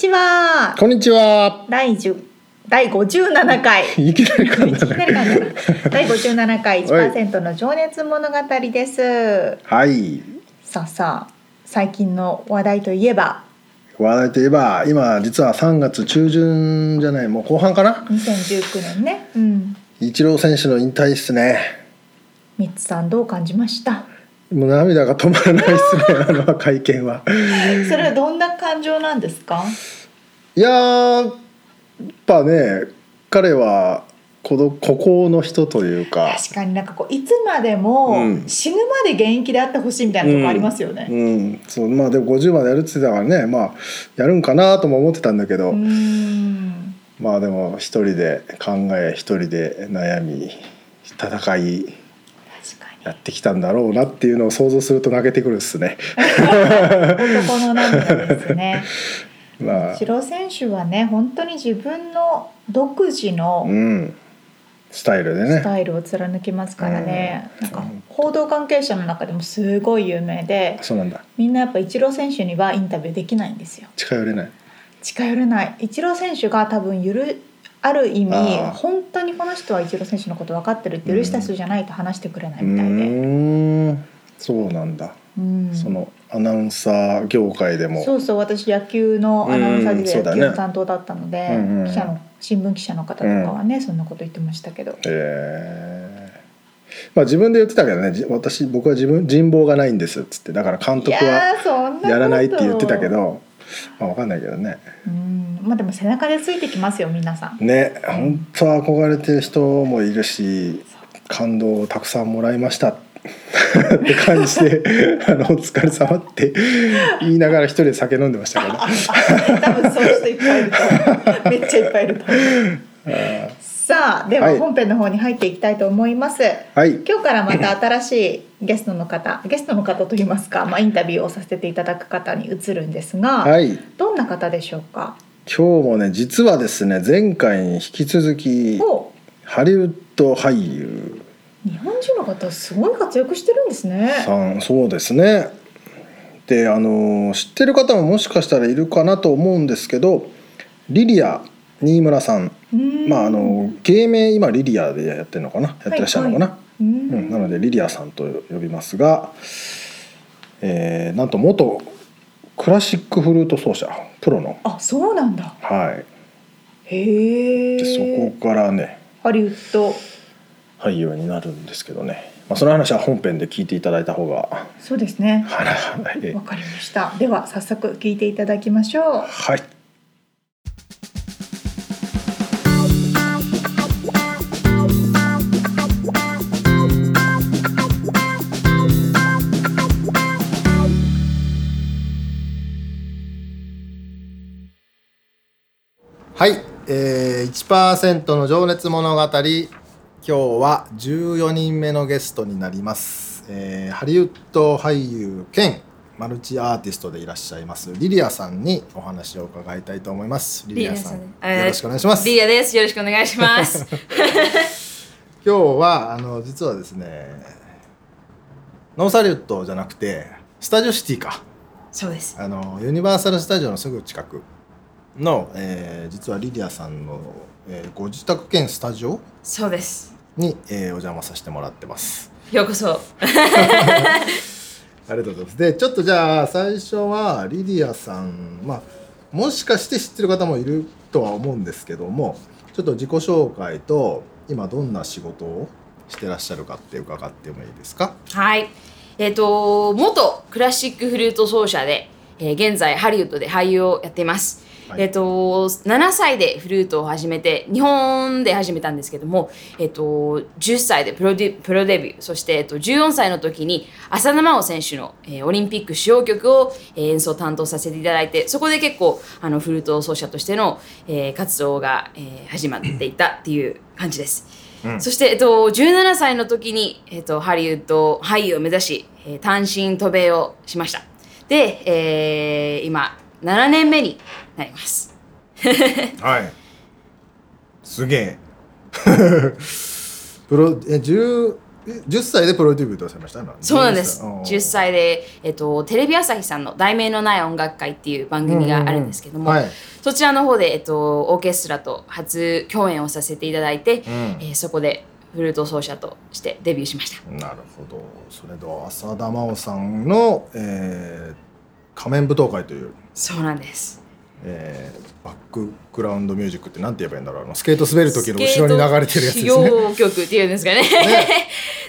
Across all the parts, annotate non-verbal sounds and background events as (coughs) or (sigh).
ちはこんにちは。第10第57回 (laughs) いきなり噛ん (laughs) いきなりだね。噛んだな第57回1%の情熱物語ですはい。さあさあ最近の話題といえば？話題といえば、今実は3月中旬じゃない、もう後半かな？2019年ねうんイチロー選手の引退っすね。ミッツさんどう感じました？もう涙が止まらないっすね。あの会見は。それはどんな感情なんですか？いやー、やっぱね、彼は孤独孤高の人というか。確かになんかこういつまでもうん。死ぬまで現役であってほしいみたいなとこありますよね。うん、そうまあでも50までやるって言ってたからねまあやるんかなとも思ってたんだけど、まあでも一人で考え一人で悩み戦いやってきたんだろうなっていうのを想像すると泣けてくるっすね。男の涙ですね (laughs) まあイチロー選手はね本当に自分の独自のうん、スタイルでね。スタイルを貫きますからね、なんか報道関係者の中でもすごい有名でそうなんだ。みんなやっぱイチロー選手にはインタビューできないんですよ近寄れない。近寄れないイチロー選手が多分ゆるある意味本当にこの人はイチロー選手のこと分かってるって許した人じゃないと話してくれなういみたいで、ーん、そうなんだ。うん。そのアナウンサー業界でも。そうそう私野球のアナウンサー時代野球の担当だったので、うんうん記者の新聞記者の方とかはね、そんなこと言ってましたけど。えー。まあ自分で言ってたけどねじ私僕は自分人望がないんですっつってだから監督いはやらないって言ってたけど、まあ、分かんないけどね。うん。まあでも背中でついてきますよ皆さん。ね本当は憧れてる人もいるし感動をたくさんもらいました。って感じで (laughs) あの「お疲れ様って言いながら一人で酒飲んでましたけど。(laughs) 多分そういう人いっぱいいるとめっちゃいっぱいいると思う (laughs) さあでははい。本編の方に入っていきたいと思います、はい。今日からまた新しいゲストの方ゲストの方といいますか、まあ、インタビューをさせていただく方に移るんですが、はい。どんな方でしょうか？今日もね実はですね前回に引き続きお。ハリウッド俳優。日本人の方すごい活躍してるんですね。さんそうですね。であの知ってる方ももしかしたらいるかなと思うんですけどリリア新村さん。うん。まああの芸名今リリアでやってるのかな？やってらっしゃるのかな、ううん。ん。なのでリリアさんと呼びますが、えーなんと元クラシックフルート奏者プロの。あそうなんだ。はい。へえでそこからねハリウッド。俳優になるんですけどね、まあ、その話は本編で聞いていただいた方がそうですね。はい。わかりました。では早速聞いていただきましょう。はいえー、1%の情熱物語。今日は14人目のゲストになります、えーハリウッド俳優兼マルチアーティストでいらっしゃいます。リリアさんにお話を伺いたいと思います。リリアさんよろしくお願いします。リリアです。よろしくお願いします。(laughs) 今日はあの実はですねノーサリウッドじゃなくてスタジオシティか。そうです。あのユニバーサル・スタジオのすぐ近くの、えー実はリリアさんの、えーご自宅兼スタジオそうです。に、えーお邪魔させてもらってます。ようこそ。(laughs) ありがとうございます。でちょっとじゃあ最初はリリアさんまあもしかして知ってる方もいるとは思うんですけどもちょっと自己紹介と今どんな仕事をしてらっしゃるかって伺ってもいいですか？はい。えっ、と、元クラシックフルート奏者で、えー現在ハリウッドで俳優をやっています。はいえっ、と、7歳でフルートを始めて、日本で始めたんですけども、えっ、と、10歳でプロデュプロデビュー、そして、えっと、14歳の時に浅田真央選手の、えーオリンピック主要曲を、えー演奏担当させていただいて、そこで結構、あの、フルート奏者としての、えー活動が、えー始まっていたっていう感じです。そして、えっと、17歳の時に、えっと、ハリウッド俳優を目指し、えー単身渡米をしました。で、えー今、7年目になります。はい。すげえ。(laughs) プロえ 10, え10歳でプロデビューとされました？今そうなんです。10 10歳で、えっと、テレビ朝日さんの題名のない音楽会っていう番組があるんですけども、うん。うんはい。そちらの方で、えっと、オーケストラと初共演をさせていただいて、ん。えーそこでフルート奏者としてデビューしました。なるほど。それでは浅田真央さんの、えー仮面舞踏会という、そうなんです。えーバックグラウンドミュージックってなんて言えばいいんだろう。あのスケート滑る時の後ろに流れてるやつですね。曲っていうんですかね。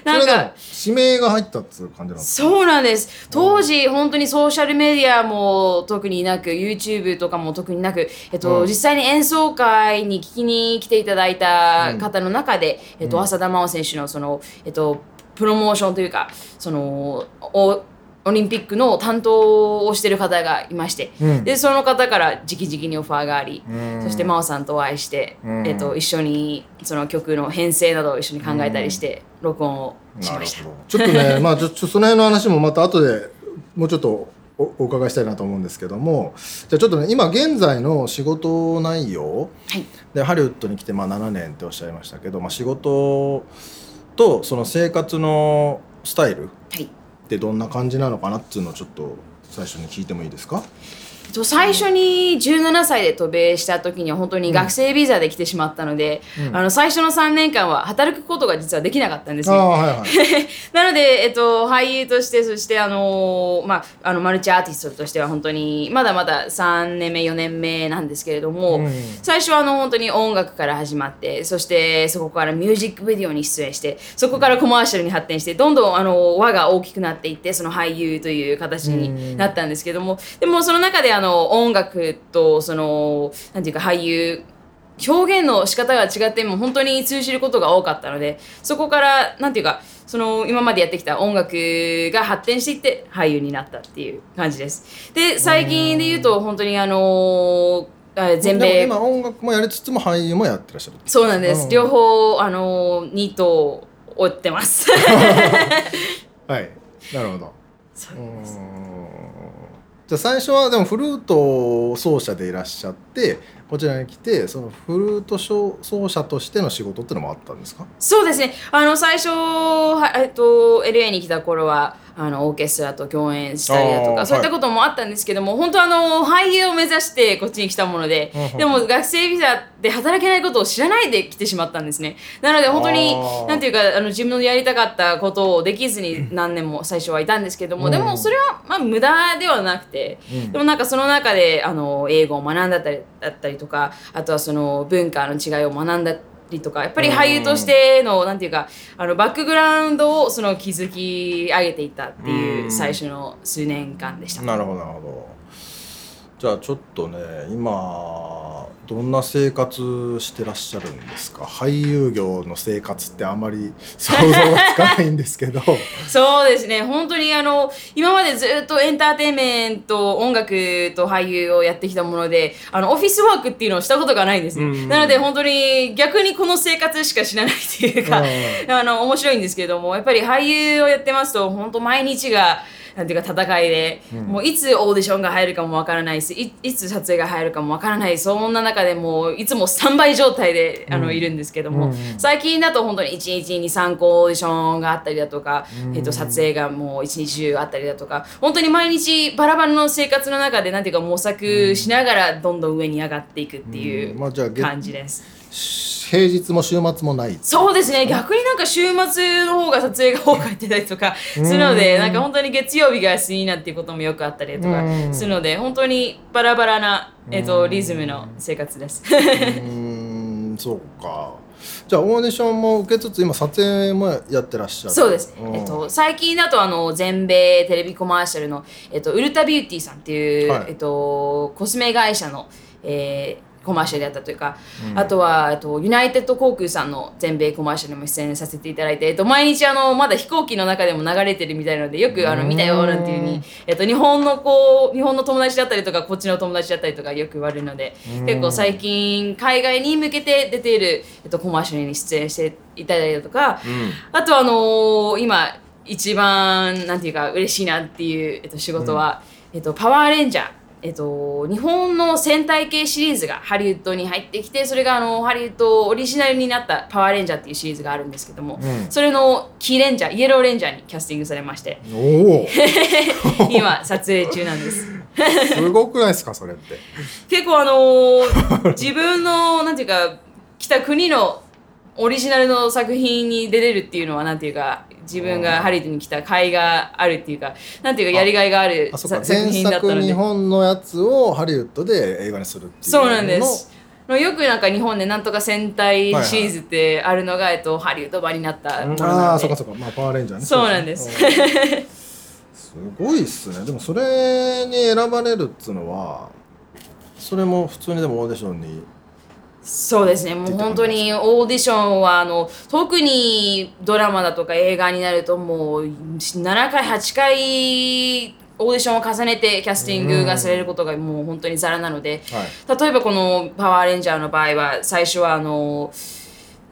なんか指名が入ったっつう感じなんですか？そうなんです。当時本当にソーシャルメディアも特になく YouTube とかも特になく、えっとうん。実際に演奏会に聞きに来ていただいた方の中で、えっと浅田真央選手のその、えっと、プロモーションというかそのおオリンピックの担当をしてる方がいまして、うん。でその方から直々にオファーがあり、うん。そして真央さんとお会いして、うん。えっと、一緒にその曲の編成などを一緒に考えたりして、録音をしました。ちょっとね (laughs) まあちょちょその辺の話もまた後でもうちょっとおお伺いしたいなと思うんですけどもじゃあちょっとね今現在の仕事内容はい。でハリウッドに来てまあ7年っておっしゃいましたけど、まあ、仕事とその生活のスタイルはいってどんな感じなのかなっていうのをちょっと最初に聞いてもいいですか？えっと最初に17歳で渡米した時には本当に学生ビザで来てしまったので、あの最初の3年間は働くことが実はできなかったんですね。ああはいはい。(laughs) なので、えっと、俳優としてそしてあの、まあ、あのマルチアーティストとしては本当にまだまだ3年目4年目なんですけれども、うん。最初はあの本当に音楽から始まってそしてそこからミュージックビデオに出演してそこからコマーシャルに発展してどんどんあの輪が大きくなっていってその俳優という形になったんですけどもでもその中であの音楽とそのなんていうか俳優表現の仕方が違っても本当に通じることが多かったのでそこからなんていうかその今までやってきた音楽が発展していって俳優になったっていう感じです。で最近で言うと本当にあのあ全で米も今音楽もやりつつも俳優もやってらっしゃるそうなんです、うん。両方あの2頭追ってます。(laughs) はい。なるほど。そううーんじゃあ最初はでもフルート奏者でいらっしゃってこちらに来てそのフルート奏者としての仕事っていうのもあったんですか？そうですね。あの最初は、えっと、LA に来た頃はあのオーケストラと共演したりだとかそういったこともあったんですけども、本当あの俳優を目指してこっちに来たもので、でも学生ビザで働けないことを知らないで来てしまったんですね。なので本当になんていうかあの自分のやりたかったことをできずに何年も最初はいたんですけども、うん。でもそれはまあ無駄ではなくて、うん。でもなんかその中であの英語を学んだったりだったりとかあとはその文化の違いを学んだりとかやっぱり俳優としてのなんていうかあのバックグラウンドをその築き上げていったっていううん最初の数年間でした。なるほどなるほどじゃあちょっとね今どんな生活してらっしゃるんですか？俳優業の生活ってあまり (laughs) 想像がつかないんですけど。そうですね。本当にあの今までずっとエンターテインメント音楽と俳優をやってきたものであのオフィスワークっていうのをしたことがないんですね、うんなので本当に逆にこの生活しか知らないっていうか、うあの面白いんですけれどもやっぱり俳優をやってますと本当毎日がなんていうか戦いで、もういつオーディションが入るかもわからないしいいつ撮影が入るかもわからない。そんな中でもういつもスタンバイ状態であの、いるんですけども、うん。最近だと本当に1日に3個オーディションがあったりだとか、えっと、撮影がもう一日中あったりだとか。本当に毎日バラバラの生活の中でなんていうか模索しながらどんどん上に上がっていくっていううん。まあじゃあ月感じです。平日も週末もない。そうですね。逆になんか週末の方が撮影が多かったりとかするのでなんか本当に月曜日が休みになっていうこともよくあったりとかうん。するので本当にバラバラな、えっと、リズムの生活です。うーんそうか。じゃあオーディションも受けつつ今撮影もやってらっしゃる。そうです、ん。えっと、最近だとあの全米テレビコマーシャルの、えっと、ウルタビューティーさんっていう、はい。えっと、コスメ会社の、えーコマーシャルであったというか、うん。あとはえっとユナイテッド航空さんの全米コマーシャルにも出演させていただいて、えっと、毎日あのまだ飛行機の中でも流れてるみたいなのでよくあの見たよなんていうふううんに、えっと、日本のこう日本の友達だったりとかこっちの友達だったりとかよく言われるのでうん。結構最近海外に向けて出ている、えっと、コマーシャルに出演していただいたりとか、うん。あとあのー今一番なんていうか嬉しいなっていう、えっと、仕事は、えっと、パワーレンジャー、えっと、日本の戦隊系シリーズがハリウッドに入ってきてそれがあのハリウッドオリジナルになったパワーレンジャーっていうシリーズがあるんですけども、うん。それのキーレンジャーイエローレンジャーにキャスティングされまして。(laughs) 今撮影中なんです。すごくないですかそれって。結構あのー (laughs) 自分のなんていうか来た国のオリジナルの作品に出れるっていうのはなんていうか自分がハリウッドに来た甲斐があるっていうかなんていうかやりがいがある (laughs) 作品だったので。作日本のやつをハリウッドで映画にするっていうそうなんです。よくなんか日本でなんとか戦隊シリーズってあるのが、えっと、ハリウッド版になったものあなので。あそっかそっか。まあパワーレンジャーね。そうなんです。うん (laughs) すごいっすね。でもそれに選ばれるっつうのはそれも普通にでもオーディションにそうですね。もう本当にオーディションはあの特にドラマだとか映画になるともう7回8回オーディションを重ねてキャスティングがされることがもう本当にザラなので、はい。例えばこのパワーレンジャーの場合は最初はあの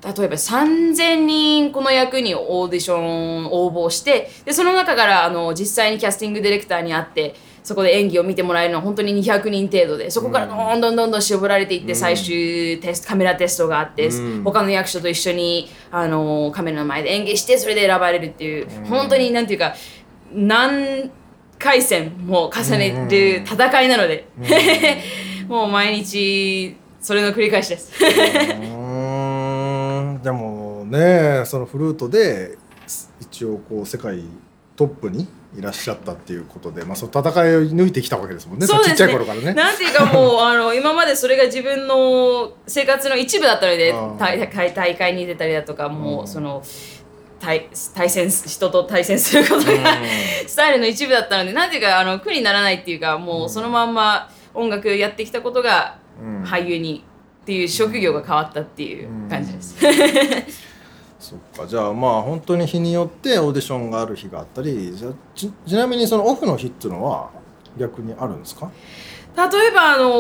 例えば3000人この役にオーディション応募してでその中からあの実際にキャスティングディレクターに会ってそこで演技を見てもらえるのは本当に200人程度でそこからどんどんどんどん絞られていって最終テストカメラテストがあってうん。他の役者と一緒にあのカメラの前で演技してそれで選ばれるっていう本当になんていうか何回戦も重ねる戦いなので (laughs) もう毎日それの繰り返しです。でもねそのフルートで一応こう世界トップにいらっしゃったっていうことで、まあ、その戦いを抜いてきたわけですもんね。そうですね。ちっちゃい頃からね。なんていうかもうあの今までそれが自分の生活の一部だったので大大大会に出たりだとかもううん。その対対戦人と対戦することがスタイルの一部だったのでなんていうかあの苦にならないっていうかもうそのまんま音楽やってきたことがうん。俳優にっていう職業が変わったっていう感じです。そっか。じゃあまあ本当に日によってオーディションがある日があったりじゃあちちなみにそのオフの日っていうのは逆にあるんですか？例えばあの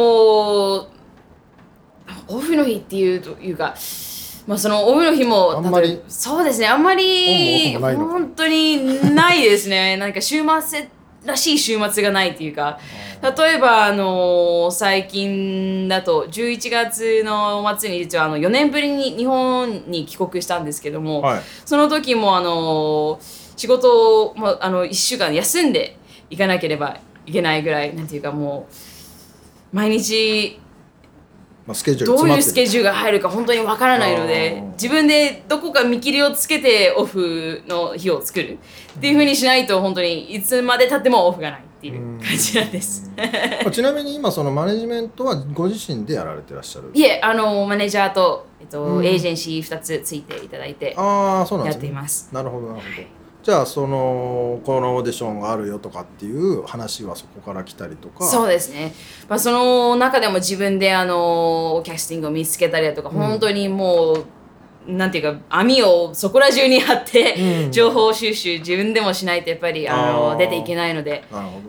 オフの日っていうというか、まあ、そのオフの日もあんまりそうですねあんまり本当にないですね。(laughs) なんか週末らしい週末がないっていうか例えばあの最近だと11月の末に実はあの4年ぶりに日本に帰国したんですけども、はい。その時もあの仕事を、まあ、あの1週間休んで行かなければいけないぐらいなんていうかもう毎日まあ、スケジュールどういうスケジュールが入るか本当にわからないので自分でどこか見切りをつけてオフの日を作るっていうふうにしないと本当にいつまでたってもオフがないっていう感じなんです。ま (laughs) あちなみに今そのマネジメントはご自身でやられてらっしゃるいえあのマネージャーと、えっとうん。エージェンシー2つついていただいてああそうなんやですね。っています。なるほどなるほどじゃあそのこのオーディションがあるよとかっていう話はそこから来たりとか。そうですね、まあ、その中でも自分であのキャスティングを見つけたりだとか、本当にもうなんていうか網をそこら中に張って、うん。情報収集自分でもしないとやっぱりあの出ていけないのでね、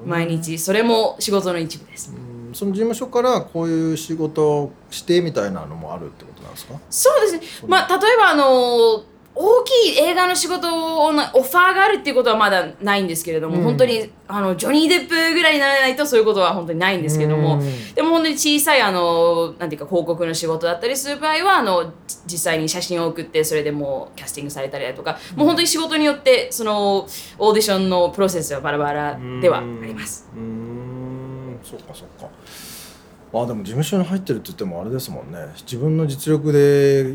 毎日それも仕事の一部です。うんその事務所からこういう仕事をしてみたいなのもあるってことなんですかそうですね、まあ、例えばあの大きい映画の仕事をなオファーがあるっていうことはまだないんですけれども、うん。本当にあのジョニー・デップぐらいにならないとそういうことは本当にないんですけども、うん。でも本当に小さいあのなんていうか広告の仕事だったりする場合はあのじ実際に写真を送ってそれでもうキャスティングされたりだとか、もう本当に仕事によってそのオーディションのプロセスはバラバラではあります。うーん。そっかそっか。あでも事務所に入ってるって言ってもあれですもんね。自分の実力で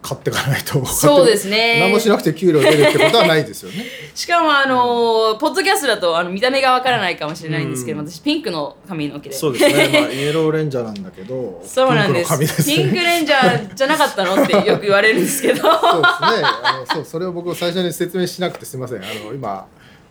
買っていかないと。そうですね。何もしなくて給料出るってことはないですよね。(laughs) しかもあのーポッドキャストだとあの見た目がわからないかもしれないんですけど、うん。私ピンクの髪の毛で。そうですね、まあ、イエローレンジャーなんだけど。そうなんです。ピンクの髪ですピンクレンジャーじゃなかったのってよく言われるんですけど。(laughs) そうですね。あのそうそれを僕最初に説明しなくてすみません。あの今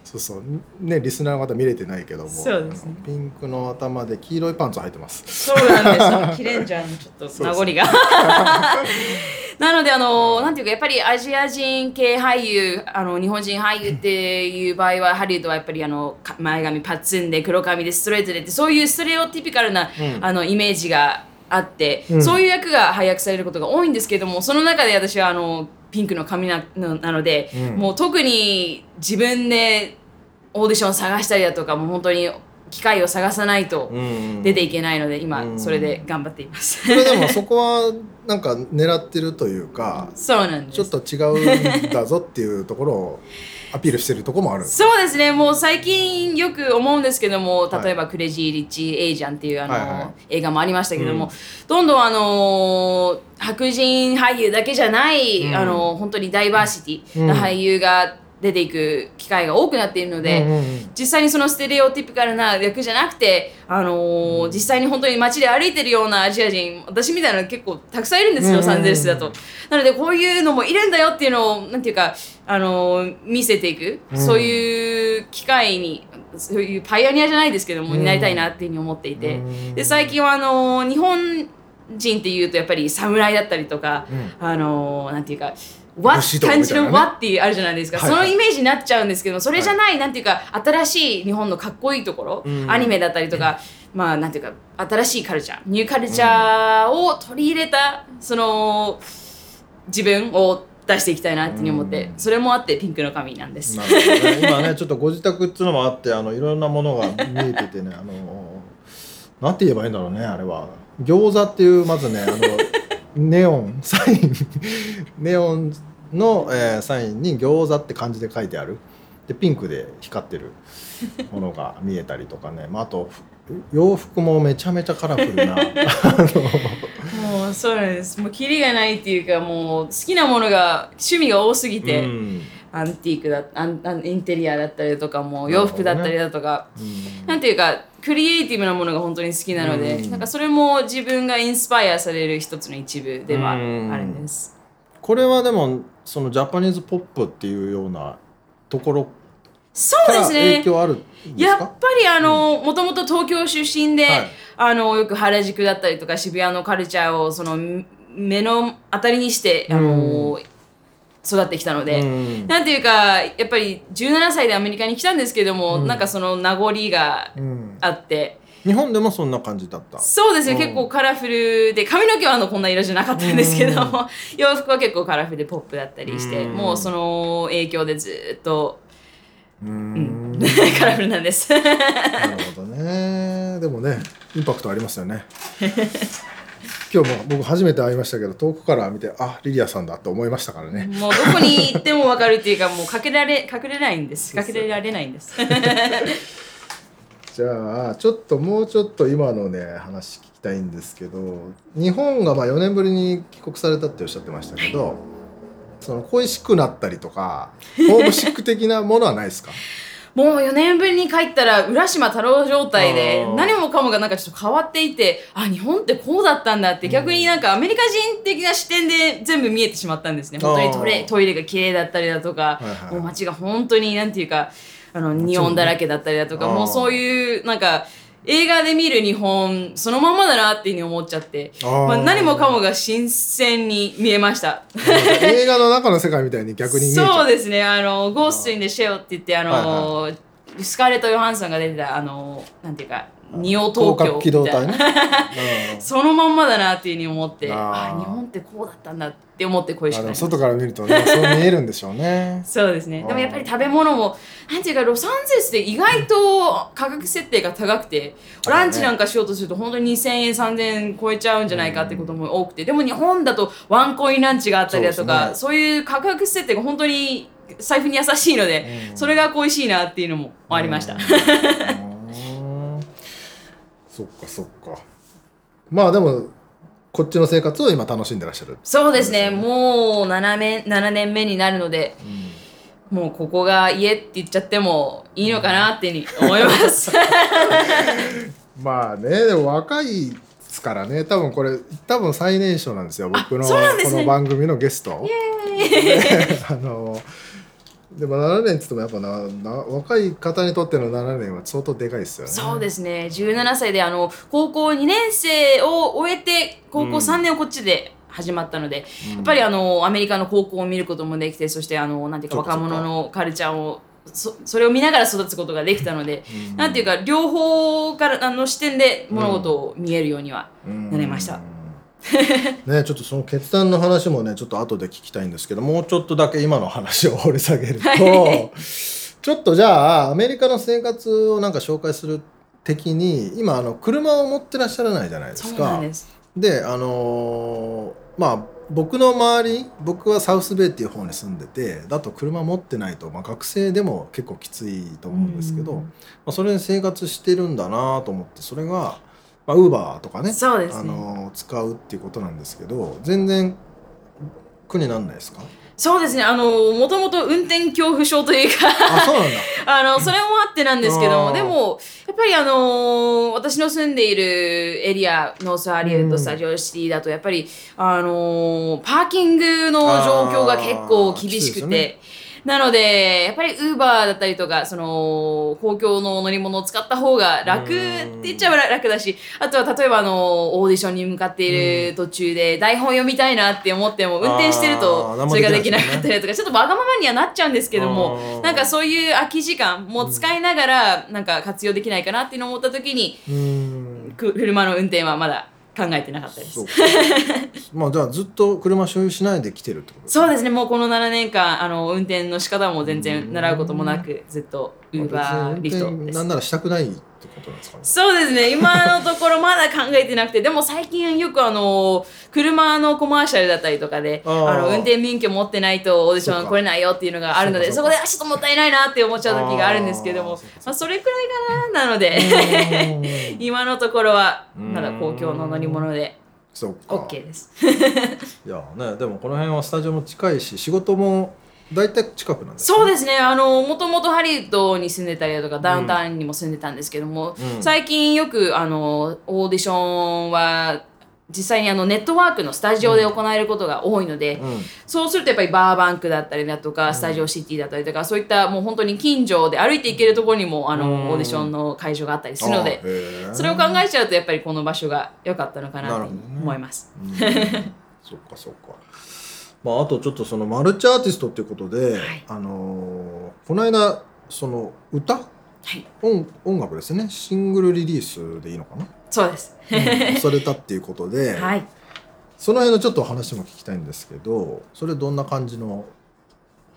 そうそう。ねリスナーの方見れてないけども。そうですね。ピンクの頭で黄色いパンツ履いてます。そうなんです。キレンジャーのちょっと名残が。(laughs) なのであのなんていうかやっぱりアジア人系俳優あの日本人俳優っていう場合はハリウッドはやっぱりあのか前髪パッツンで黒髪でストレートでってそういうストレオティピカルな、うん。あのイメージがあって、うん。そういう役が配役されることが多いんですけどもその中で私はあのピンクの髪なのなので、うん。もう特に自分でオーディション探したりだとかもう本当に機会を探さないとうん。出ていけないので、今うん。それで頑張っています。それでもそこはなんか狙ってるというかそうなんです。ちょっと違うんだぞっていうところをアピールしてるところもある。そうですね。もう最近よく思うんですけどもはい。例えば「クレイジー・リッチ・エイジャン」っていうあの、はいはい映画もありましたけども、うん。どんどんあの白人俳優だけじゃない、うん。あの本当にダイバーシティな俳優が出ていく機会が多くなっているので、うんうんうん。実際にそのステレオティピカルな役じゃなくて、あのー実際に本当に街で歩いてるようなアジア人私みたいなの結構たくさんいるんですよ、うんロサンゼルスだと。なのでこういうのもいるんだよっていうのをなんていうか、あのー見せていく、うん。そういう機会にそういうパイオニアじゃないですけども、うん。になりたいなっていうふうに思っていて、うん。で最近はあのー日本人っていうとやっぱり侍だったりとか、うあのーなんていうか和感じの和っていうあるじゃないですか、はいはい。そのイメージになっちゃうんですけどそれじゃない、なんていうか新しい日本のかっこいいところ、うん。アニメだったりとか、まあなんていうか新しいカルチャーニューカルチャーを取り入れたその自分を出していきたいなっていうふうに思って、うん。それもあってピンクの髪なんです。今ねちょっとご自宅っていうのもあってあのいろんなものが見えててねあのなんて言えばいいんだろうねあれは。餃子っていうまずねあの (laughs) ネオンサイン。ネオンの、えーサインに餃子って漢字で書いてある。でピンクで光ってるものが見えたりとかね、(laughs) まあ、あとふ洋服もめちゃめちゃカラフルな。(laughs) もうそうなんです。もうキリがないっていうかもう好きなものが趣味が多すぎて、うん。アンティークだアンアンインテリアだったりとかも洋服だったりだとか、うん。なんていうかクリエイティブなものが本当に好きなので、うん。なんかそれも自分がインスパイアされる一つの一部ではあるんです。これはでもそのジャパニーズポップっていうようなところそうですね。影響あるんですやっかぱりあのもともと東京出身で、はい。あのよく原宿だったりとか渋谷のカルチャーをその目の当たりにしてあの、育ってきたので、うん。なんていうかやっぱり17歳でアメリカに来たんですけども、うん。なんかその名残がうん。あって。日本でもそんな感じだった？そうですね、うん。結構カラフルで髪の毛はあのこんな色じゃなかったんですけども、(laughs) 洋服は結構カラフルでポップだったりして、うん。もうその影響でずっと、うん。ん。(laughs) カラフルなんです。なるほどね。でもねインパクトありますよね。(laughs) 今日も僕初めて会いましたけど遠くから見てあリリアさんだと思いましたからね。もうどこに行っても分かるっていうかもう隠れられ隠れないんです。そうそう隠れられないんです。じゃあちょっともうちょっと今のね話聞きたいんですけど日本がまあ4年ぶりに帰国されたっておっしゃってましたけどその恋しくなったりとかホームシック的なものはないですか？(laughs) もう4年ぶりに帰ったら浦島太郎状態で何もかもがなんかちょっと変わっていてあ日本ってこうだったんだって逆になんかアメリカ人的な視点で全部見えてしまったんですね。本当にトレトイレが綺麗だったりだとか、もう街が本当になんていうかあの日本だらけだったりだとかもうそういうなんか映画で見る日本そのままだなっていうふうに思っちゃって。まあ、何もかもが新鮮に見えました。映画の中の世界みたいに逆にそうですね、あの、ゴースト・イン・デ・シェルって言って、あの、はい。スカーレット・ヨハンソンが出てた、あの、なんていうか、仁王広東京。角機動みたい隊なね、そのまんまだなっていうふうに思って、あー。あ日本ってこうだったんだって思って恋しくなりました外から見るとねそう見えるんでしょうね。(laughs) そうですね。でもやっぱり食べ物も、なんていうか、ロサンゼルスって意外と価格設定が高くて、ランチなんかしようとすると本当に2000円、3000円超えちゃうんじゃないかってことも多くて、でも日本だとワンコインランチがあったりだとか、そそう,、いう価格設定が本当に財布に優しいので、うん。それが恋しいなっていうのもありました。うんそっかそっか。まあでもこっちの生活を今楽しんでらっしゃる。そうですね。そうですもう7年 ,7 年目になるのでもうここが家って言っちゃってもいいのかなってに思います。(laughs) まあねでも若いですからね。多分これ多分最年少なんですよ。僕のこの番組のゲスト。で (laughs) あのでも7年っつってもやっぱなな若い方にとっての7年は相当でかいですよね。そうですね。17歳であの高校2年生を終えて高校3年をこっちで始まったので、やっぱりあのアメリカの高校を見ることもできてそしてあのなんていうか若者のカルチャーをそそれを見ながら育つことができたので、うん。なんていうか両方からあの視点で物事を見えるようにはうん。なりました。ねちょっとその決断の話もねちょっと後で聞きたいんですけどもうちょっとだけ今の話を掘り下げると、はいちょっとじゃあアメリカの生活をなんか紹介する的に今あの車を持ってらっしゃらないじゃないですそうなか。んです。であのーまあ僕の周り僕はサウスベイっていう方に住んでてだと車持ってないと、まあ、学生でも結構きついと思うんですけど、うんまあ、それで生活してるんだなと思ってそれがまあウーバーとかねそうですね。あのー使うっていうことなんですけど全然苦になんないですか？そうですね。あのもともと運転恐怖症というかあそうなんだ。(laughs) あのそれもあってなんですけどでもやっぱりあの私の住んでいるエリアノースハリウッうんドスタジオシティだとやっぱりあのパーキングの状況が結構厳しくて。なのでやっぱりウーバーだったりとかその公共の乗り物を使った方が楽って言っちゃ楽だしあとは例えばあのオーディションに向かっている途中で台本読みたいなって思っても運転してるとそれができなかったりとかちょっとわがままにはなっちゃうんですけどもなんかそういう空き時間も使いながらなんか活用できないかなっていうのを思った時に車の運転はまだ考えてなかったです。(laughs) まあじゃあずっと車所有しないで来てるってことそうですね。もうこの7年間あの運転の仕方も全然習うこともなくずっとウーバーリフトです。なんならしたくないってことなんですかね。そうですね。今のところまだ考えてなくて。でも最近よくあの車のコマーシャルだったりとかであの運転免許持ってないとオーディション来れないよっていうのがあるのでそうこであちょっともったいないなって思っちゃう時があるんですけども。まあ、それくらいかななので (laughs) 今のところはまだ公共の乗り物でそうか。OK です。(laughs) いやねでもこの辺はスタジオも近いし仕事も大体近くなんですそうですね。あのもともとハリウッドに住んでたりだとかダウンタウンにも住んでたんですけども、うん。最近よくあのオーディションは実際にあのネットワークのスタジオで行えることが多いので、うん。そうするとやっぱりバーバンクだったりだとか、スタジオシティだったりとかそういったもう本当に近所で歩いて行けるところにもあの、うん。オーディションの会場があったりするのでそれを考えちゃうとやっぱりこの場所が良かったのかなと思います。うん。(laughs) そっかそっかまああとちょっとそのマルチアーティストっていうことで、はい。あのーこの間その歌？はい、音音楽ですね。シングルリリースでいいのかな、そうです。うん。されたっていうことで、(laughs) はい。その辺のちょっとお話も聞きたいんですけどそれどんな感じの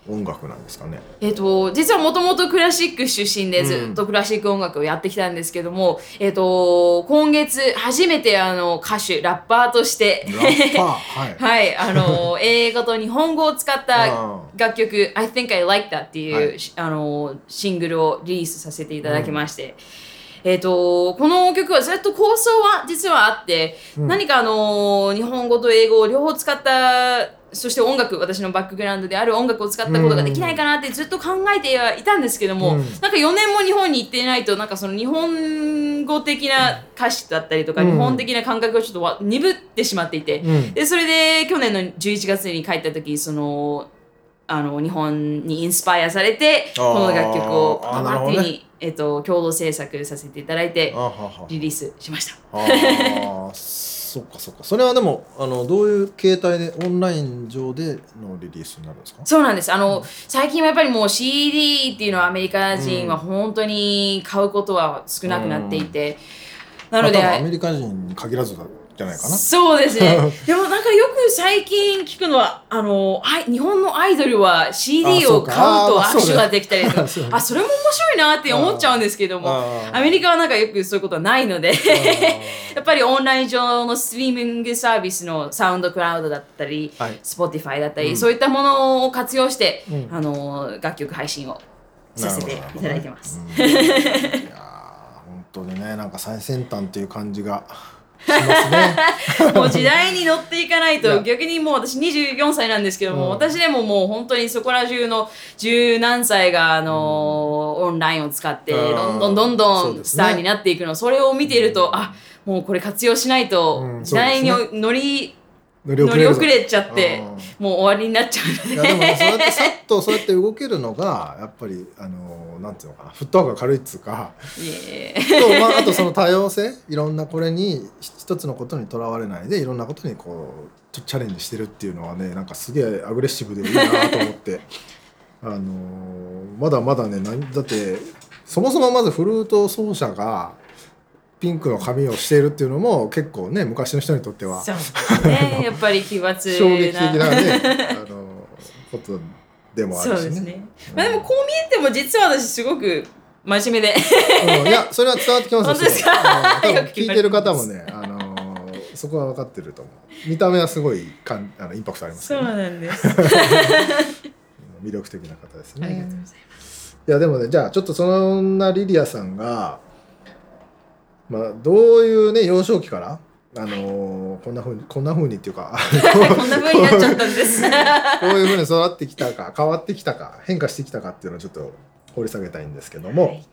音楽なんですかね。えっと実はもともとクラシック出身でうん。ずっとクラシック音楽をやってきたんですけども、えっと今月初めてあの歌手ラッパーとしてはい。(laughs) はいあの英語と日本語を使ったあ楽曲「I think I like that」っていう、はい。しあのシングルをリリースさせていただきまして。えっとこの曲はずっと構想は実はあって、うん。何かあの日本語と英語を両方使ったそして音楽私のバックグラウンドである音楽を使ったことができないかなってずっと考えてはいたんですけども、うん。なんか4年も日本に行っていないとなんかその日本語的な歌詞だったりとか、うん。日本的な感覚がちょっとわ鈍ってしまっていて、うん。でそれで去年の11月に帰った時そのあの日本にインスパイアされてこの楽曲をあーパなるほどね。ーティーに、えっと、共同制作させていただいてリリースしました。あーそっかそっか。それはでもあのどういう形態でオンライン上でのリリースになるんですか？そうなんです。あの、最近はやっぱりもう CD っていうのはアメリカ人は本当に買うことは少なくなっていて、なので、アメリカ人に限らずじゃないかな。そうですね。(laughs) でもなんかよく最近聞くのはあのあい日本のアイドルは CD を買うと握手ができたりとか。あそれも面白いなって思っちゃうんですけどもアメリカはなんかよくそういうことはないので (laughs) やっぱりオンライン上のストリーミングサービスのサウンドクラウドだったり、はい。Spotify だったり、うん。そういったものを活用して、うん。あの楽曲配信をさせていただいてます。本当にねなんか最先端っていう感じがね。もう時代に乗っていかないと。逆にもう私24歳なんですけども、うん。私でももう本当にそこら中の十何歳があのオンラインを使ってうんどんどんどんどんスターになっていくの。それを見ているとあもうこれ活用しないとうん。時代に乗り乗り遅る。れちゃってうん。もう終わりになっちゃうのいやでもでそうやってさっとそうやって動けるのがやっぱりあのなんていうのかなフットワークが軽いっつうか。と、まあ、あとその多様性。いろんなこれに一つのことにとらわれないでいろんなことにこうチャレンジしてるっていうのはねなんかすげえアグレッシブでいいなと思って。(laughs) あのまだまだね何だってそもそもまずフルート奏者がピンクの髪をしているっていうのも結構ね昔の人にとってはそうですね。(laughs) やっぱり奇抜な。衝撃的なねあのことでもあるしね。ですね、まあ、でもこう見えても実は私すごく真面目で。うん、いやそれは伝わってきますよ。本当ですか？多分聞いてる方もね、あのーそこは分かってると思う。見た目はすごいかんあのインパクトありますそうなんです。(laughs) 魅力的な方ですありがねとうございます。いやでもねじゃあちょっとそんなリリアさんが、まあ、どういうね幼少期からあのーこんなふうにこんなふうにっていうか (laughs) こんな風になっちゃったんです。(laughs) こういうふうに育ってきたか変わってきたか変化してきたかっていうのをちょっと掘り下げたいんですけども、はい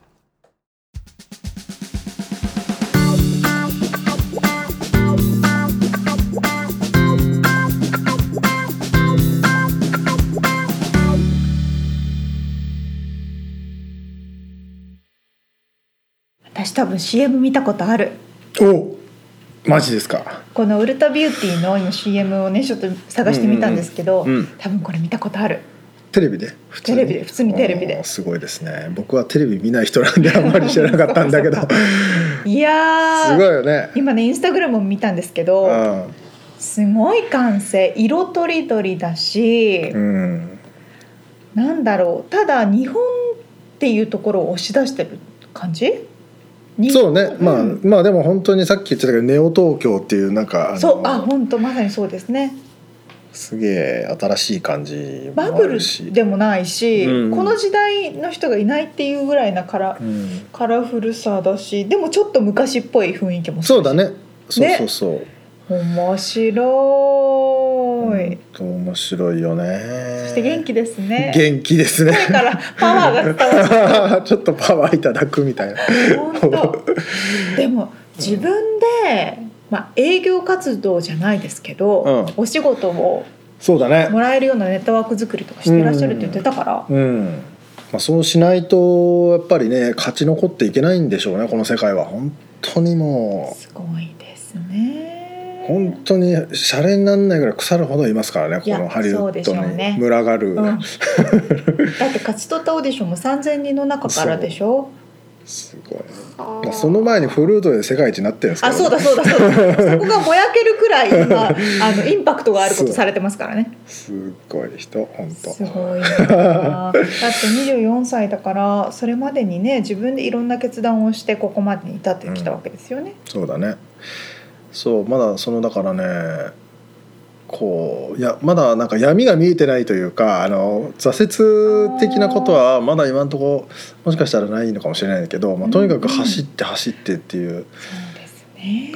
多分 CM 見たことある。おマジですか。このウルタビューティーの今 CM をねちょっと探してみたんですけど、うんうんうん多分これ見たことある。テレビで？普テレビで普通にテレビで。すごいですね。僕はテレビ見ない人なんであんまり知らなかったんだけど。(laughs) いやーすごいよね。今ねインスタグラムも見たんですけど、うすごい完成。色とりどりだし、ん、うん、なんだろう。ただ日本っていうところを押し出してる感じ？日そうね、まあうん。まあでも本当にさっき言ってたけどネオ東京っていうなんかのそう。あ本当まさにそうですね。すげえ新しい感じバブルでもないし、うん。この時代の人がいないっていうぐらいなカラうん、カラフルさだしでもちょっと昔っぽい雰囲気もそうだね。そうそうそう、面白い、面白いよね。そして元気ですね。元気ですね。声からパワーが伝わる。(laughs) ちょっとパワーいただくみたいな。本当。でも自分で、まあ、営業活動じゃないですけど、うお仕事をそうだね。もらえるようなネットワーク作りとかしてらっしゃるって言ってたから、うん。まあ、そうしないとやっぱりね勝ち残っていけないんでしょうねこの世界は。本当にもう。すごいですね本当にシャレになんないぐらい腐るほどいますからねこのハリウッドに。うね。群がる、うん、だって勝ち取ったオーディションも3,000人の中からでしょ？すごい。まあその前にフルートで世界一になってるんですけど。あそうだそうだそうだ。そこがぼやけるくらい今 (laughs) あのインパクトがあることされてますからね。すごい人本当。すごいな。だって24歳だからそれまでにね自分でいろんな決断をしてここまでに至ってきたわけですよね、そうだねそうまだそのだからねこういやまだなんか闇が見えてないというかあの挫折的なことはまだ今のところもしかしたらないのかもしれないけど、まあ、とにかく走って走ってっていう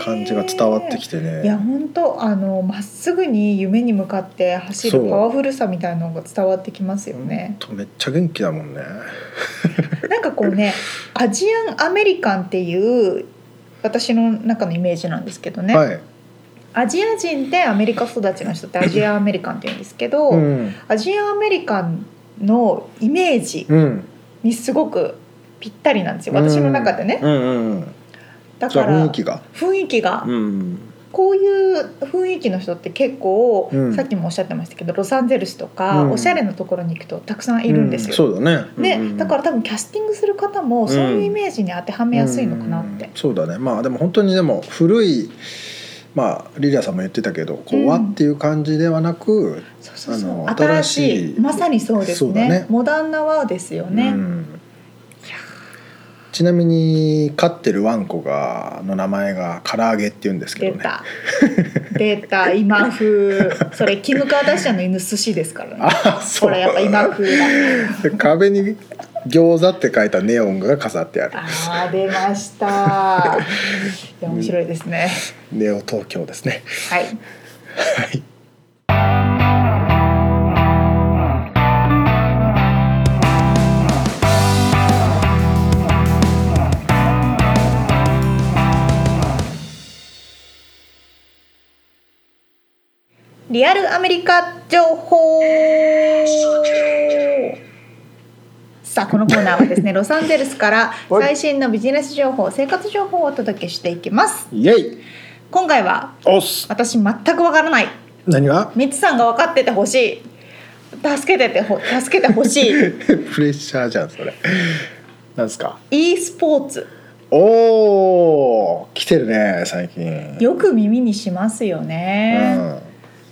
感じが伝わってきてね。いや本当あのまっすぐに夢に向かって走るパワフルさみたいなのが伝わってきますよね。とめっちゃ元気だもんね。なんかこうねアジアンアメリカンっていう私の中のイメージなんですけどね、はい。アジア人でアメリカ育ちの人ってアジアンアメリカンって言うんですけど、うん。アジアンアメリカンのイメージうん。にすごくぴったりなんですよ私の中でね。うんうんうん。だから雰囲気が。雰囲気がうん。こういう雰囲気の人って結構、うん。さっきもおっしゃってましたけどロサンゼルスとか、うん。おしゃれなところに行くとたくさんいるんですよ。そうだね。で、うんうん。だから多分キャスティングする方もそういうイメージに当てはめやすいのかなって。うん。そうだね。まあでも本当にでも古いまあリリアさんも言ってたけどこうん。う和っていう感じではなく、新新ししい。いまさにそうですね。ね。モダンな和ですよね。うんちなみに飼ってるワンコがの名前が唐揚げって言うんですけどね。出た。出た。今風。それキム・カーダシアンの犬寿司ですからね。あそう。これやっぱ今風壁に餃子って書いたネオンが飾ってある。あー出ました。いや面白いですね。ネオ東京ですね。はい。はいリアルアメリカ情報。さあこのコーナーはですね (laughs) ロサンゼルスから最新のビジネス情報生活情報をお届けしていきます。イエイ。今回は私全くわからない。何が？ミツさんが分かっててほしい。助けててほ助けてほしい。(laughs) プレッシャーじゃんそれ。なんですか？e スポーツ。おお来てるね最近。よく耳にしますようね、ん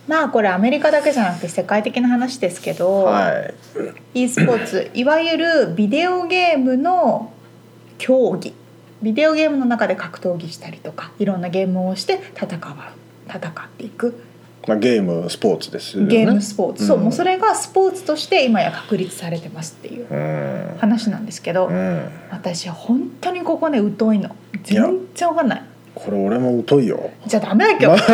まあこれアメリカだけじゃなくて世界的な話ですけど、はい。e スポーツいわゆるビデオゲームの競技。ビデオゲームの中で格闘技したりとかいろんなゲームをして戦う戦っていく。まあゲームスポーツですよね。ゲームスポーツ、そううん。もうそれがスポーツとして今や確立されてますっていううん。話なんですけど、うん。私本当にここね疎いの。全然わかんないこれ俺も疎いよ。じゃあダメだ今日、(laughs)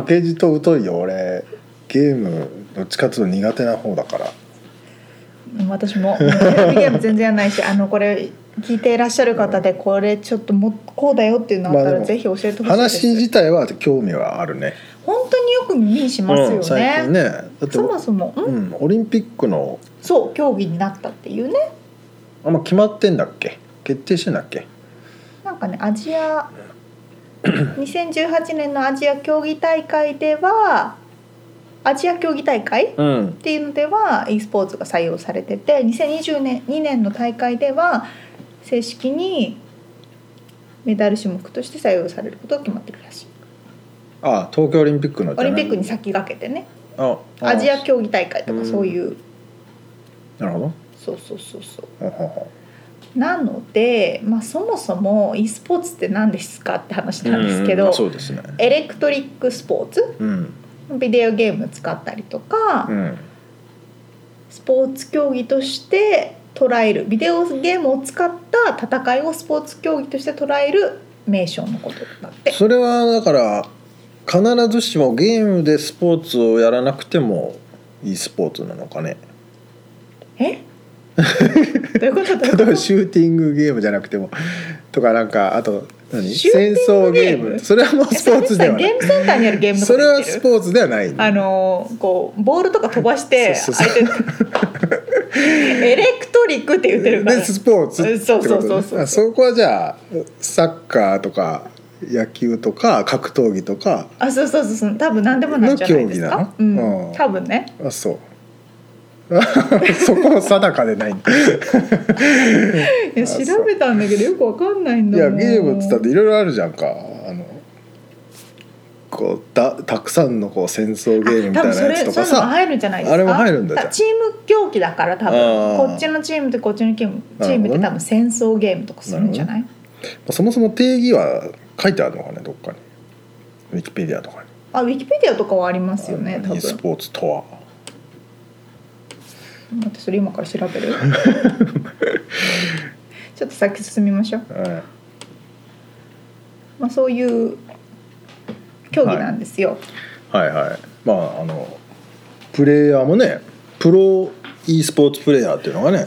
負けじと疎いよ俺。ゲームどっちかっていうと苦手な方だから。私も。もうテレビゲーム全然やらないしあのこれ聞いていらっしゃる方でこれちょっともこうだよっていうのあったらぜひ教えてほしいです、話自体は興味はあるね。本当によく耳にしますよね,、うん最近ね。だってそもそも、ん。うん、オリンピックのそう競技になったっていうね。あんま決まってんだっけ？決定してんだっけ？なんかねアジア (coughs) 2018年のアジア競技大会ではアジア競技大会っうん。ていうのでは e スポーツが採用されてて2022年2年の大会では正式にメダル種目として採用されることが決まってるらしい。あ東京オリンピックのオリンピックにに先駆けてね。ああアジア競技大会とかそういう。なるほど。そうそうそうそうなので、まあ、そもそも e スポーツって何ですかって話うなんですけど、うね。エレクトリックスポーツ？うん。ビデオゲーム使ったりとか、うん。スポーツ競技として捉えるビデオゲームを使った戦いをスポーツ競技として捉える名称のことだって。それはだから必ずしもゲームでスポーツをやらなくても e スポーツなのかね。え？(laughs) どういうこと？例えばこシューティングゲームじゃなくてもとかなんかあと何？戦争グゲーム？それはもうとスポーツではない。ゲームセンターにあるゲームそれはスポーツではない。あのーこうボールとか飛ばして相手エレクトリックって言ってるから。でスポーツそうそうそうそう。あそこはじゃあサッカーとか野球とか格闘技とか。あそうそうそうそう。多分何でもなんじゃないですの競技なかの？うん。うん多分ね。あそう (laughs) そこも定かでない。いや調べたんだけどよくわかんないんいだもん。やゲームっつったっていろいろあるじゃんか。あのこうだたくさんのこう戦争ゲームみたいなやつとかさ。入るんじゃないですか？あれも入るんだじチーム競技だから多分。こっちのチームとこっちのチームチームって多分戦争ゲームとかするんじゃない？そもそも定義は書いてあるのかね。どっかにウィキペディアとかに。あウィキペディアとかはありますよね多 e ス分。ポーツとは待ってそれ今から調べる？(laughs) ちょっと先進みましょう、はい。まあ、そういう競技なんですよ、はい。はいまああのプレイヤーもねプロ e スポーツプレイヤーっていうのがね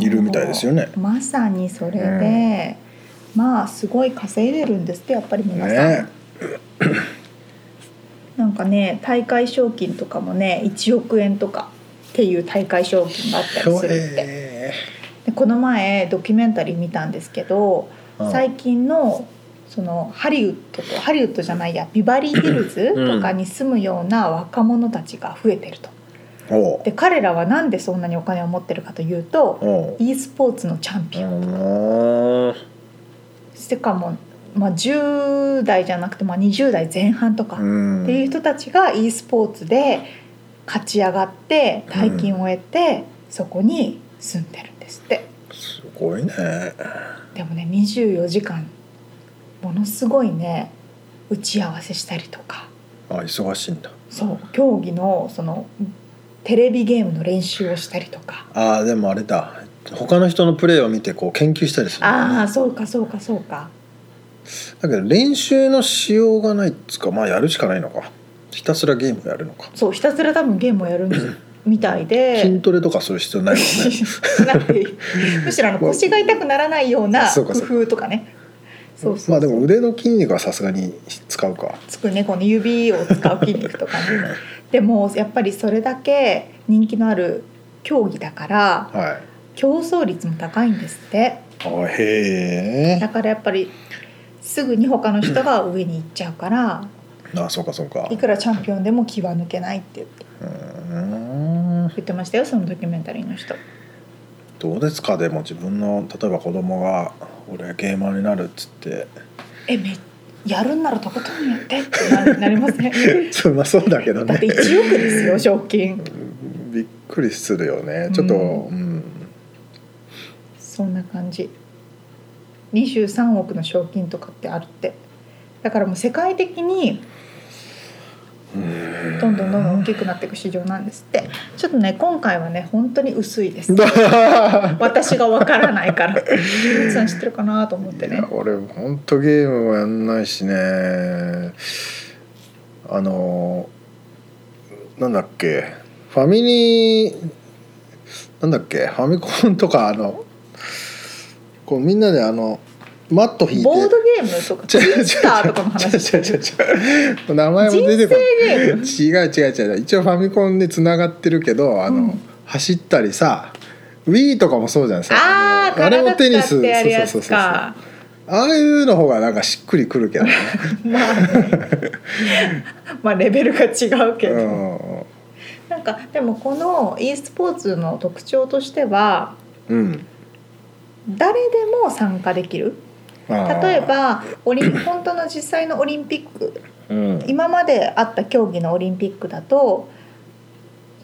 いるみたいですよね。まさにそれで、まあすごい稼いでるんですってやっぱり皆さん、ね。なんかね大会賞金とかもね1億円とかっていう大会賞金があったりするって。へでこの前ドキュメンタリー見たんですけどうん。最近のそのハリウッドとハリウッドじゃないやビバリーヒルズとかに住むような若者たちが増えてると。で彼らはなんでそんなにお金を持ってるかというと e スポーツのチャンピオンうん。しかも、まあ、10代じゃなくて、まあ、20代前半とかっうん。ていう人たちが e スポーツで勝ち上がって大金を得て、そこに住んでるんですって。すごいね。でもね24時間ものすごいね打ち合わせしたりとか。あ忙しいんだ。そう競技のそのテレビゲームの練習をしたりとか。ああでもあれだ。他の人のプレーを見てこう研究したりするのね。ああそうかそうかそうか。だけど練習のしようがないっつうかまあやるしかないのかひたすらゲームやるのか。そうひたすら多分ゲームをやるんですみたいで。筋トレとかする必要ないもんね。(laughs) むしろあの腰が痛くならないような工夫とかね。そうそうまあでも腕の筋肉はさすがに使うか。つくねこの指を使う筋肉とかね。(laughs) でもやっぱりそれだけ人気のある競技だからはい。競争率も高いんですって。あへえ。だからやっぱりすぐに他の人が上に行っちゃうからあそうかそうか。いくらチャンピオンでも気は抜けないって言って。うーん。言ってましたよそのドキュメンタリーの人。どうですか？でも自分の例えば子供が俺ゲーマーになるっつって。えめやるんならとことんやってってななりません (laughs) そうまあそうだけどだってね1億ですよ賞金。びっくりするよね。ちょっとううん、そんな感じ。23億の賞金とかってあるってだからもう世界的にどんどんどんどん大きくなっていく市場なんですって。ちょっとね今回はね本当に薄いです。(laughs) 私がわからないから。皆さん知ってるかなと思ってね。いや俺本当ゲームもやんないしね。あのなんだっけ。ファミリーなんだっけ。ファミコンとかあのこうみんなであのマット引いて。ボードゲームとかツイッターとかの話。違う違う違う名前も出てこない。人生ゲーム。違う違う違う。一応ファミコンでつながってるけどあの、うん走ったりさ Wii とかもそうじゃないですかあああれもテニス。そうそうそうそうかああいうの方がなんかしっくりくるけどね、(laughs) まあね。(laughs) まあレベルが違うけど、うなんかでもこの e スポーツの特徴としてはんうん、誰でも参加できる例え、ばオリン本当の実際のオリンピックうん、今まであった競技のオリンピックだと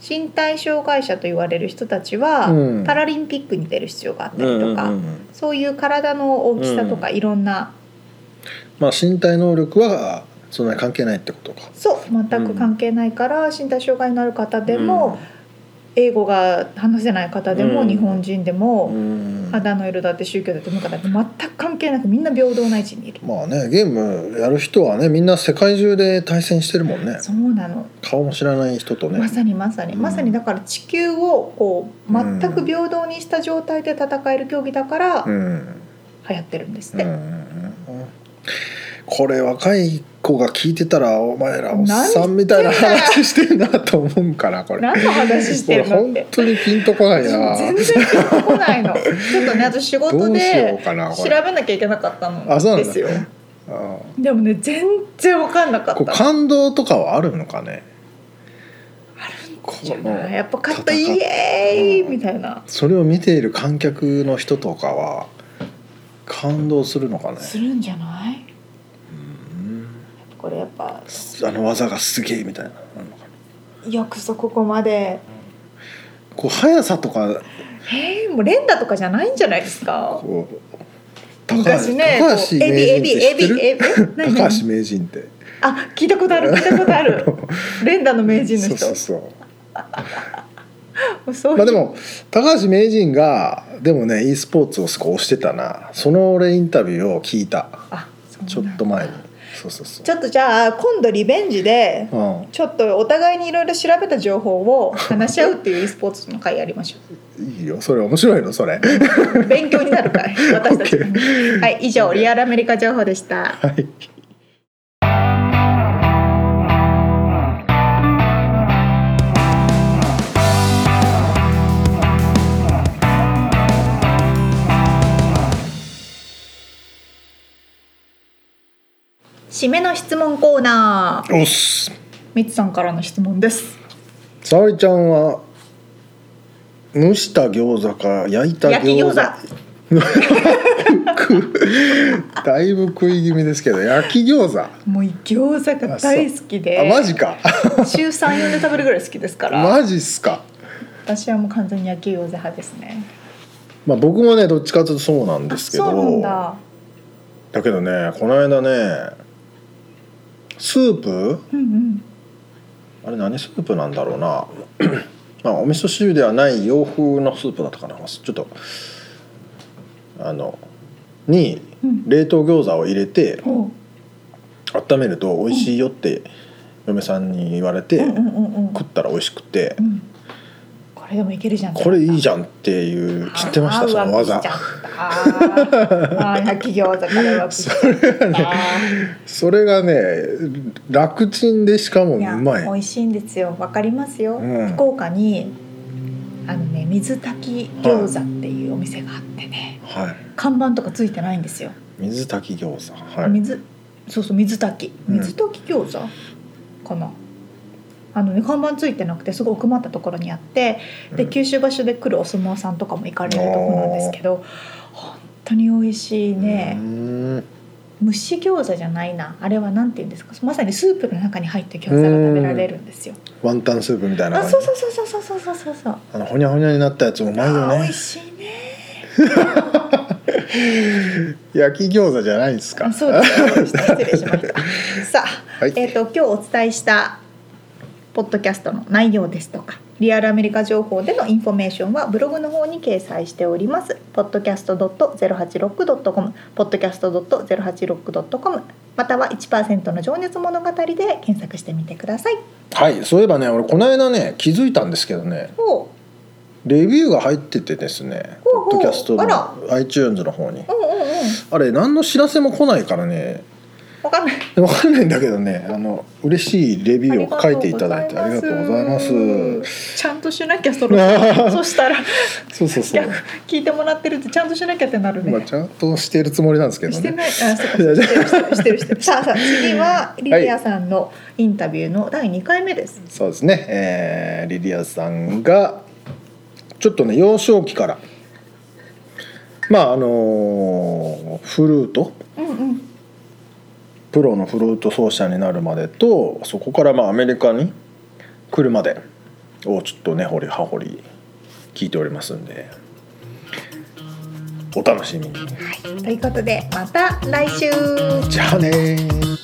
身体障害者と言われる人たちはうん。パラリンピックに出る必要があったりうんとか、うんうん。そういう体の大きさとかいろんな、まあ身体能力はそんなに関係ないってことか。そう全く関係ないから、身体障害のある方でも、英語が話せない方でも、うん。日本人でも、うん。肌の色だって宗教だって文化だって全く関係なくみんな平等な位置にいる。まあねゲームやる人はねみんな世界中で対戦してるもんね。そうなの。顔も知らない人とね。まさにまさに、うん。まさにだから地球をこう全く平等にした状態で戦える競技だからうん。流行ってるんですって、うん。うん。うんこれ若い子が聞いてたらお前らおっさんみたいな話してんなと思うんかなこれ。何の話してるのっ本て当にピンとこないな。全然ピンとこないの。ちょっとね私仕事で調べなきゃいけなかったのあそうなんだですよあ。でもね全然分かんなかった感動とかはあるのかね？このやっぱ勝ったイエーイみたいな。それを見ている観客の人とかは感動するのかね？するんじゃない？うんこれやっぱあの技がすげえみたいな。よくぞここまで。こう速さとか。えー、もう連打とかじゃないんじゃないですか？こう高橋昔ね高橋名人って知ってる？(laughs) 何？高橋名人って。あ聞いたことある聞いたことある。(laughs) 連打の名人の人。そうそうそう。(laughs) まあでも高橋名人がでもね e スポーツをすごい推してたな。その俺インタビューを聞いた。ちょっと前にそうそうそう。ちょっとじゃあ今度リベンジでうん。ちょっとお互いにいろいろ調べた情報を話し合うっていう e スポーツの会やりましょいいよそれ面白いのそれ。う勉強になる会私たち。(laughs) OK はい以上リアルアメリカ情報でした。はい締めの質問コーナー。おっす。みつさんからの質問です。沙織ちゃんは蒸した餃子か焼いた焼き餃子。(laughs) だいぶ食い気味ですけど焼き餃子。もう餃子が大好きで。あマジか。週34で食べるぐらい好きですから。マジっすか。私はもう完全に焼き餃子派ですね。まあ僕もねどっちかというとそうなんあですけど。そうなんだ。だけどねこの間ねスープ？うんうん。あれ何スープなんだろうな。(clears throat) まあお味噌汁ではない洋風のスープだったかな。ちょっとあのにうん。冷凍餃子を入れておう。温めると美味しいよって嫁さんに言われてうんうんうんうん。食ったら美味しくてうん。これでもいけるじゃん。これいいじゃんっていう知ってました？その技。あー焼き餃子からは (laughs) それがねそれがね楽ちんでしかもうまい。美味しいんですよ。わかりますよ、うん。福岡にあのね水炊き餃子っていうお店があってね、はい。看板とかついてないんですよ、水炊き餃子。はい。水そうそう水炊き。うん。水炊き餃子、かなあのね看板ついてなくてすごい奥まったところにあってでうん。九州場所で来るお相撲さんとかも行かれるとこなんですけど本当に美味しいうね蒸し餃子じゃないな。あれはなんて言うんですか？まさにスープの中に入って餃子が食べられるんですよ。ワンタンスープみたいなあそうそうそうそうそうそうそうそうあのほにゃほにゃになったやつもうまいよね美味しいね。(laughs) 焼き餃子じゃないですか。あそうです。失礼しました。(laughs) さあ、はい。えっ、と今日お伝えしたポッドキャストの内容ですとかリアルアメリカ情報でのインフォメーションはブログの方に掲載しております。podcast.086.com podcast.086.com または1%の情熱物語で検索してみてください。はいそういえばね俺この間ね気づいたんですけどねレビューが入っててですねポッドキャストの iTunes の方に。うんうんうん。あれ何の知らせも来ないからねわかんない。わかんないんだけどねあの嬉しいレビューを書いていただいてありがとうございます。ちゃんとしなきゃそろ (laughs) そしたら。そうそうそう。聞いてもらってるってちゃんとしなきゃってなるね、まあちゃんとしてるつもりなんですけどね。してない、あ、そうか、してる、してる、してる、してる。(laughs) さあ、さあ、次はリリアさんのインタビューの第2回目です。そうですね、えーリリアさんがちょっとね幼少期からまああのフルートうんうん。プロのフルート奏者になるまでとそこからまあアメリカに来るまでをちょっと根掘り葉掘り聞いておりますんでお楽しみに。ということで、また来週。じゃあねー